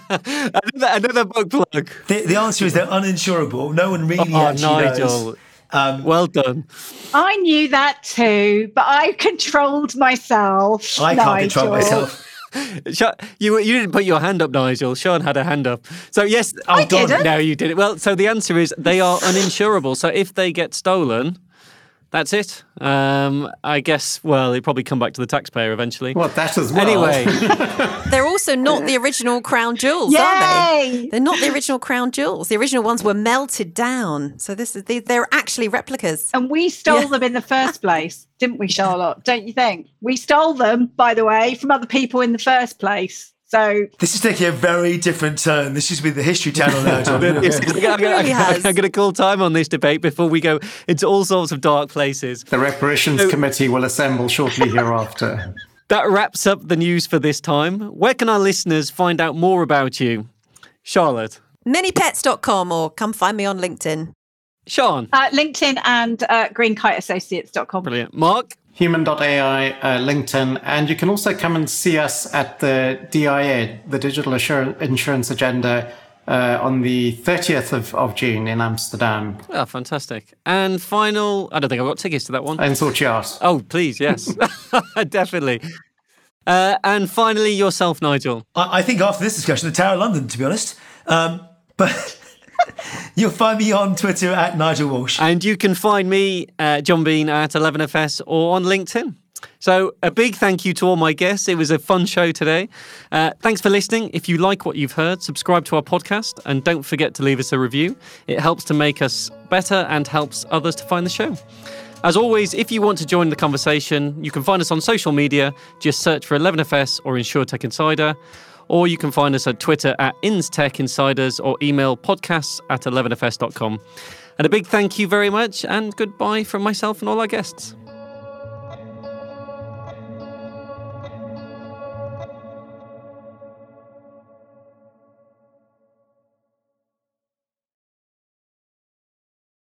another, another book plug. The, the answer is they're uninsurable. No one really Oh, actually Nigel. knows. Um, Well done. I knew that too, but I controlled myself. I can't control myself. You you didn't put your hand up, Nigel. Shân had a hand up. So yes, oh I didn't. no, you did it. Well, so the answer is they are uninsurable. So if they get stolen, that's it. Um, I guess. Well, it probably come back to the taxpayer eventually. Well, that as well. Anyway, They're also not the original crown jewels, are they? They're not the original crown jewels. The original ones were melted down. So this is they- they're actually replicas. And we stole Yeah. them in the first place, didn't we, Charlotte? Don't you think? We stole them, by the way, from other people in the first place. So This is taking a very different turn. This used to be the History Channel now, John. It's- I'm gonna- I'm going to call time on this debate before we go into all sorts of dark places. The reparations committee will assemble shortly hereafter. That wraps up the news for this time. Where can our listeners find out more about you, Charlotte? ManyPets.com or come find me on LinkedIn. Shân, uh, LinkedIn and uh, greenkiteassociates.com. brilliant. Mark, Humn.ai, uh, LinkedIn, and you can also come and see us at the DIA, the Digital Assur- Insurance Agenda, uh, on the 30th of, of June in Amsterdam. oh, fantastic. And final, I don't think I've got tickets to that one. And sort you out. Oh, please, yes, definitely. Uh, and finally, yourself, Nigel. I, I think after this discussion, the Tower of London, to be honest. Um, but you'll find me on Twitter at Nigel Walsh. And you can find me, uh, John Bean, at 11FS or on LinkedIn. So, a big thank you to all my guests. It was a fun show today. Uh, thanks for listening. If you like what you've heard, subscribe to our podcast and don't forget to leave us a review. It helps to make us better and helps others to find the show. As always, if you want to join the conversation, you can find us on social media. Just search for 11FS or Insurtech Insider. Or you can find us at Twitter at InsTech Insiders or email podcasts at 11fs.com. And a big thank you very much and goodbye from myself and all our guests.